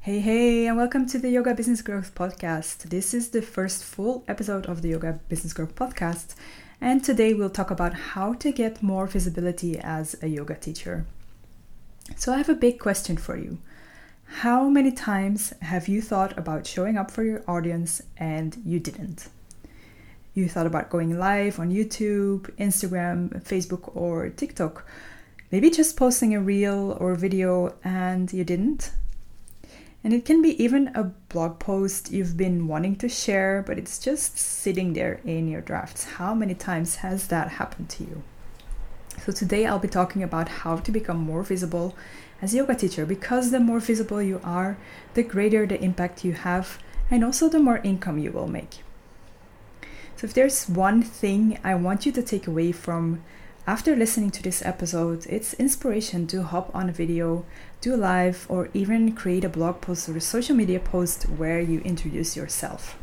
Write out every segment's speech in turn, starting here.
Hey, hey, and welcome to the Yoga Business Growth Podcast. This is the first full episode of the Yoga Business Growth Podcast, and today we'll talk about how to get more visibility as a yoga teacher. So, I have a big question for you. How many times have you thought about showing up for your audience and you didn't? You thought about going live on YouTube, Instagram, Facebook, or TikTok. Maybe just posting a reel or video and you didn't? And it can be even a blog post you've been wanting to share, but it's just sitting there in your drafts. How many times has that happened to you? So, today I'll be talking about how to become more visible as a yoga teacher because the more visible you are, the greater the impact you have, and also the more income you will make. So, if there's one thing I want you to take away from after listening to this episode, it's inspiration to hop on a video, do a live, or even create a blog post or a social media post where you introduce yourself.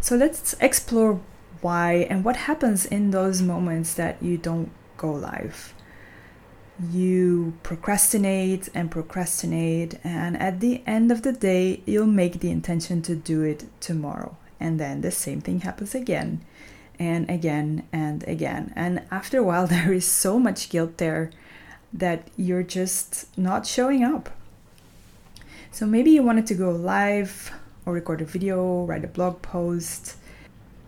So let's explore why and what happens in those moments that you don't go live. You procrastinate and procrastinate, and at the end of the day, you'll make the intention to do it tomorrow. And then the same thing happens again and again and again. And after a while, there is so much guilt there that you're just not showing up. So maybe you wanted to go live or record a video, write a blog post,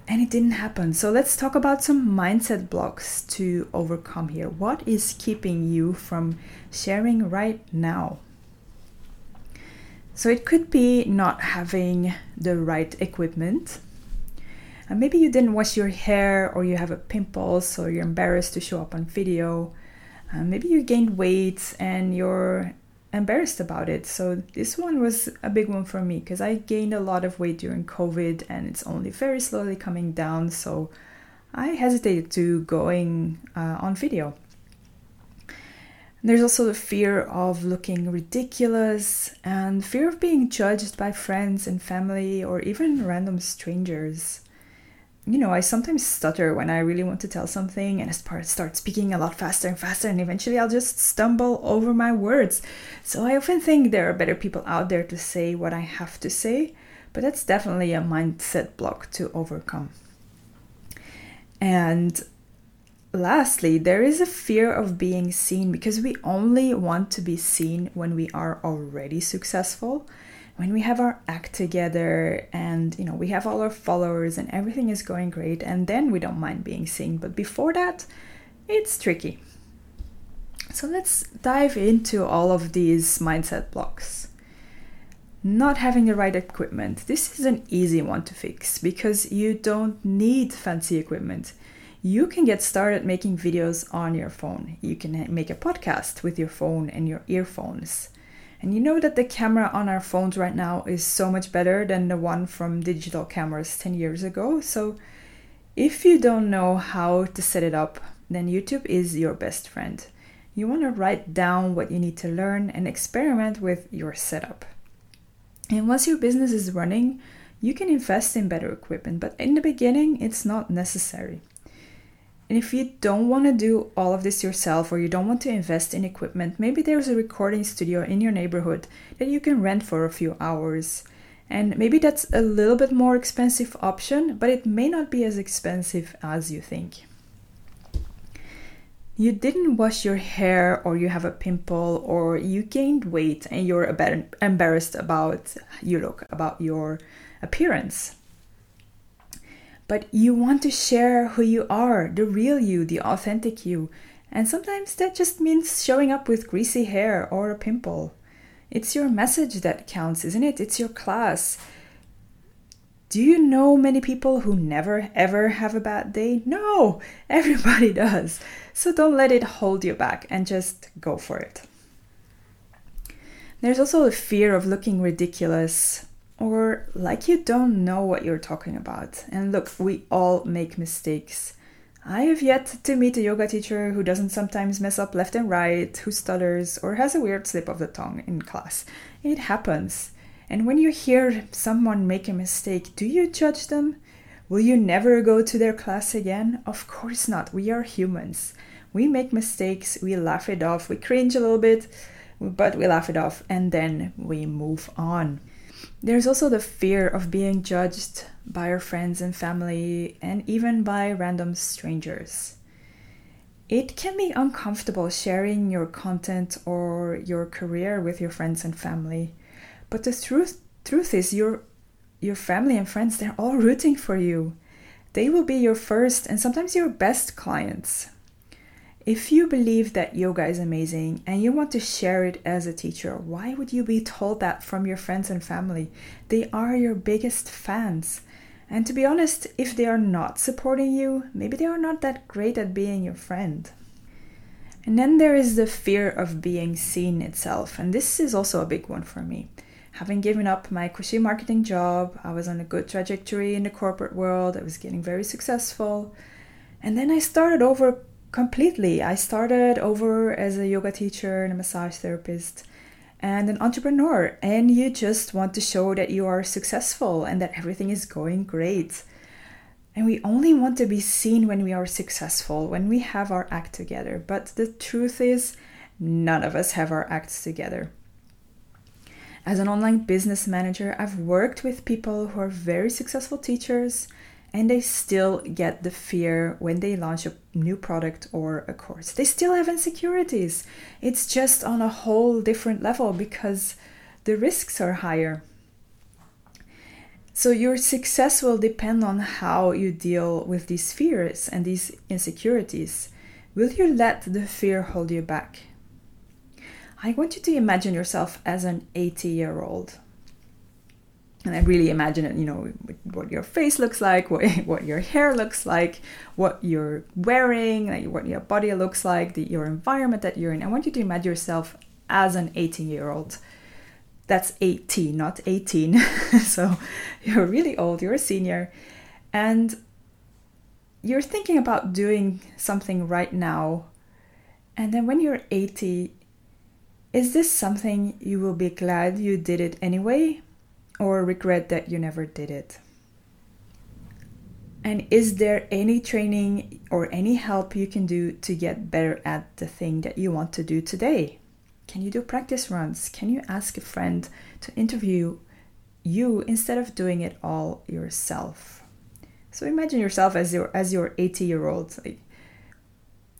and it didn't happen. So let's talk about some mindset blocks to overcome here. What is keeping you from sharing right now? So it could be not having the right equipment and maybe you didn't wash your hair or you have a pimple so you're embarrassed to show up on video. Uh, maybe you gained weight and you're embarrassed about it. So this one was a big one for me because i gained a lot of weight during covid and it's only very slowly coming down. So i hesitated to going uh, on video. There's also the fear of looking ridiculous and fear of being judged by friends and family or even random strangers you know, I sometimes stutter when I really want to tell something and I start speaking a lot faster and faster, and eventually I'll just stumble over my words. So I often think there are better people out there to say what I have to say, but that's definitely a mindset block to overcome. And lastly, there is a fear of being seen because we only want to be seen when we are already successful when we have our act together and you know we have all our followers and everything is going great and then we don't mind being seen. But before that it's tricky. So let's dive into all of these mindset blocks. Not having the right equipment. This is an easy one to fix because you don't need fancy equipment. You can get started making videos on your phone. You can make a podcast with your phone and your earphones and you know that the camera on our phones right now is so much better than the one from digital cameras 10 years ago. So if you don't know how to set it up, then YouTube is your best friend. You want to write down what you need to learn and experiment with your setup. And once your business is running, you can invest in better equipment, but in the beginning, it's not necessary. And if you don't want to do all of this yourself or you don't want to invest in equipment, maybe there's a recording studio in your neighborhood that you can rent for a few hours. And maybe that's a little bit more expensive option, but it may not be as expensive as you think. You didn't wash your hair or you have a pimple or you gained weight and you're embarrassed about you look about your appearance but you want to share who you are, the real you, the authentic you. And sometimes that just means showing up with greasy hair or a pimple. It's your message that counts, isn't it? It's your class. Do you know many people who never ever have a bad day? No, everybody does. So don't let it hold you back and just go for it. There's also a fear of looking ridiculous or like you don't know what you're talking about. And look, we all make mistakes. I have yet to meet a yoga teacher who doesn't sometimes mess up left and right, who stutters, or has a weird slip of the tongue in class. It happens. And when you hear someone make a mistake, do you judge them? Will you never go to their class again? Of course not. We are humans. We make mistakes, we laugh it off, we cringe a little bit, but we laugh it off and then we move on. There's also the fear of being judged by our friends and family and even by random strangers. It can be uncomfortable sharing your content or your career with your friends and family. But the truth truth is your your family and friends they're all rooting for you. They will be your first and sometimes your best clients. If you believe that yoga is amazing and you want to share it as a teacher, why would you be told that from your friends and family? They are your biggest fans. And to be honest, if they are not supporting you, maybe they are not that great at being your friend. And then there is the fear of being seen itself, and this is also a big one for me. Having given up my cushy marketing job, I was on a good trajectory in the corporate world, I was getting very successful. And then I started over completely. I started over as a yoga teacher and a massage therapist and an entrepreneur, and you just want to show that you are successful and that everything is going great. And we only want to be seen when we are successful, when we have our act together. But the truth is, none of us have our acts together. As an online business manager, I've worked with people who are very successful teachers and they still get the fear when they launch a new product or a course. They still have insecurities. It's just on a whole different level because the risks are higher. So, your success will depend on how you deal with these fears and these insecurities. Will you let the fear hold you back? I want you to imagine yourself as an 80 year old and I really imagine it, you know, what your face looks like, what, what your hair looks like, what you're wearing, like what your body looks like, the, your environment that you're in. I want you to imagine yourself as an 18 year old. That's 18, not 18. so you're really old, you're a senior, and you're thinking about doing something right now. And then when you're 80, is this something you will be glad you did it anyway? Or regret that you never did it? And is there any training or any help you can do to get better at the thing that you want to do today? Can you do practice runs? Can you ask a friend to interview you instead of doing it all yourself? So imagine yourself as your as your 80 year old. Like,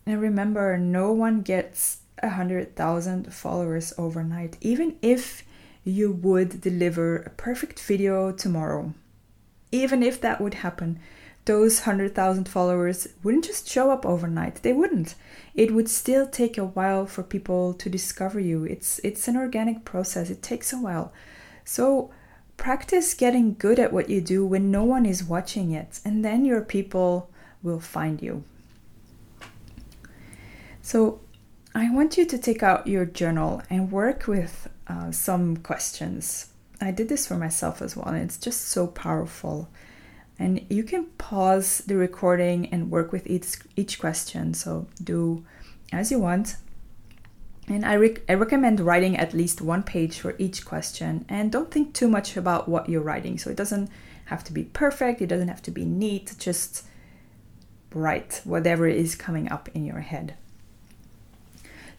And remember, no one gets a hundred thousand followers overnight. Even if you would deliver a perfect video tomorrow. Even if that would happen, those 100,000 followers wouldn't just show up overnight. They wouldn't. It would still take a while for people to discover you. It's it's an organic process. It takes a while. So practice getting good at what you do when no one is watching it, and then your people will find you. So I want you to take out your journal and work with uh, some questions. I did this for myself as well, and it's just so powerful. And you can pause the recording and work with each each question. So do as you want. And I, rec- I recommend writing at least one page for each question, and don't think too much about what you're writing. So it doesn't have to be perfect. It doesn't have to be neat. Just write whatever is coming up in your head.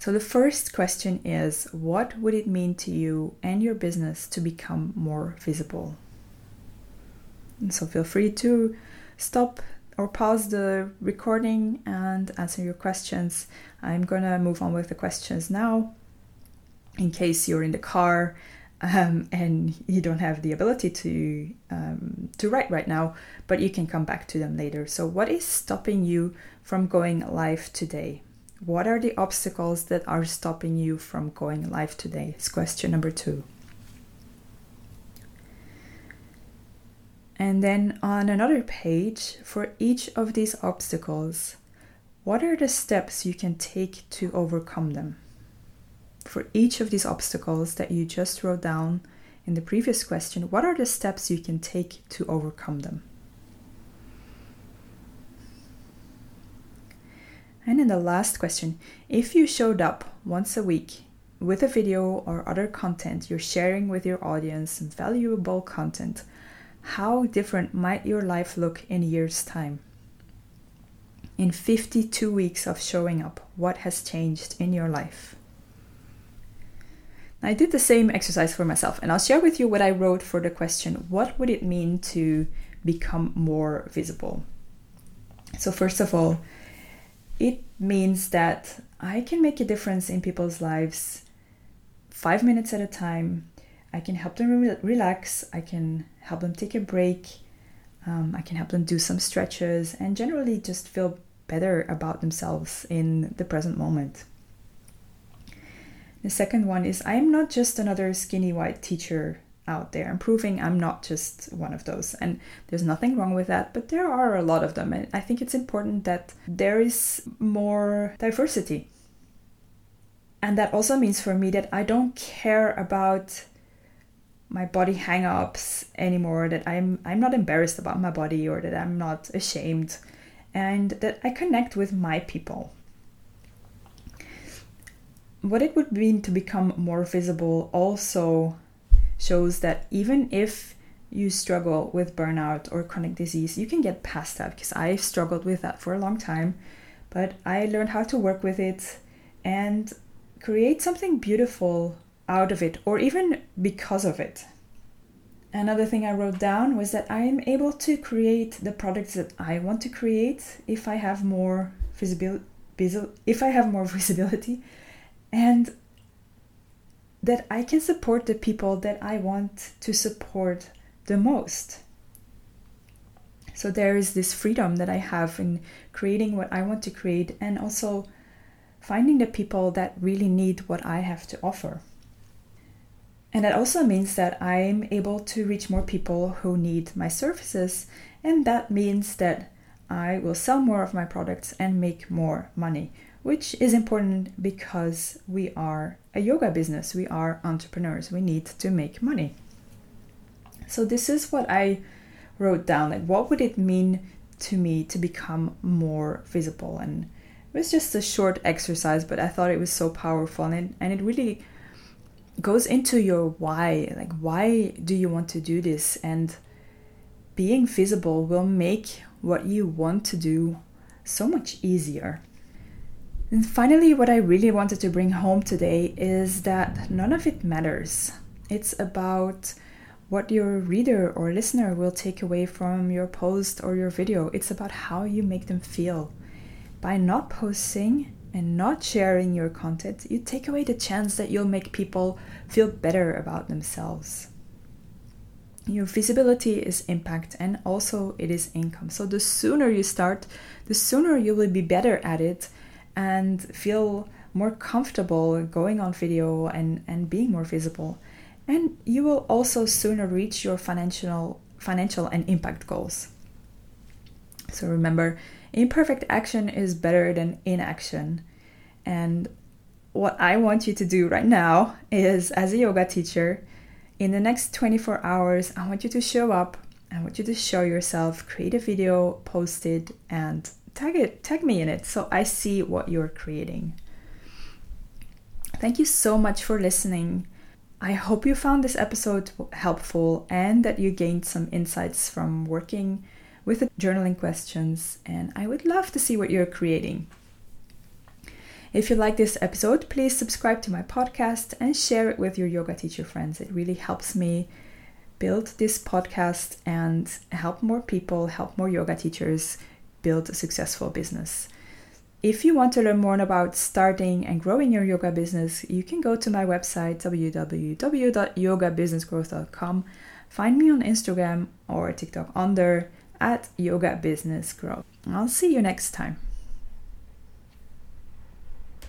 So, the first question is What would it mean to you and your business to become more visible? And so, feel free to stop or pause the recording and answer your questions. I'm gonna move on with the questions now in case you're in the car um, and you don't have the ability to um, to write right now, but you can come back to them later. So, what is stopping you from going live today? What are the obstacles that are stopping you from going live today? It's question number two. And then on another page, for each of these obstacles, what are the steps you can take to overcome them? For each of these obstacles that you just wrote down in the previous question, what are the steps you can take to overcome them? And in the last question, if you showed up once a week with a video or other content you're sharing with your audience, valuable content, how different might your life look in a year's time? In 52 weeks of showing up, what has changed in your life? I did the same exercise for myself, and I'll share with you what I wrote for the question What would it mean to become more visible? So, first of all, it means that I can make a difference in people's lives five minutes at a time. I can help them re- relax, I can help them take a break, um, I can help them do some stretches, and generally just feel better about themselves in the present moment. The second one is I am not just another skinny white teacher out there. I'm proving I'm not just one of those. And there's nothing wrong with that, but there are a lot of them. And I think it's important that there is more diversity. And that also means for me that I don't care about my body hang-ups anymore that I'm I'm not embarrassed about my body or that I'm not ashamed and that I connect with my people what it would mean to become more visible also shows that even if you struggle with burnout or chronic disease, you can get past that because I've struggled with that for a long time. But I learned how to work with it and create something beautiful out of it, or even because of it. Another thing I wrote down was that I am able to create the products that I want to create if I have more visibility. If I have more visibility, and that I can support the people that I want to support the most. So there is this freedom that I have in creating what I want to create and also finding the people that really need what I have to offer. And that also means that I'm able to reach more people who need my services, and that means that I will sell more of my products and make more money, which is important because we are a yoga business, we are entrepreneurs, we need to make money. So, this is what I wrote down like, what would it mean to me to become more visible? And it was just a short exercise, but I thought it was so powerful and it, and it really goes into your why like, why do you want to do this? And being visible will make what you want to do so much easier. And finally, what I really wanted to bring home today is that none of it matters. It's about what your reader or listener will take away from your post or your video. It's about how you make them feel. By not posting and not sharing your content, you take away the chance that you'll make people feel better about themselves. Your visibility is impact and also it is income. So the sooner you start, the sooner you will be better at it and feel more comfortable going on video and, and being more visible. And you will also sooner reach your financial financial and impact goals. So remember, imperfect action is better than inaction. And what I want you to do right now is as a yoga teacher, in the next 24 hours, I want you to show up. I want you to show yourself, create a video, post it, and tag it, tag me in it so I see what you're creating. Thank you so much for listening. I hope you found this episode helpful and that you gained some insights from working with the journaling questions, and I would love to see what you're creating. If you like this episode, please subscribe to my podcast and share it with your yoga teacher friends. It really helps me build this podcast and help more people, help more yoga teachers build a successful business. If you want to learn more about starting and growing your yoga business, you can go to my website www.yogabusinessgrowth.com. Find me on Instagram or TikTok under at Yoga Business Growth. I'll see you next time.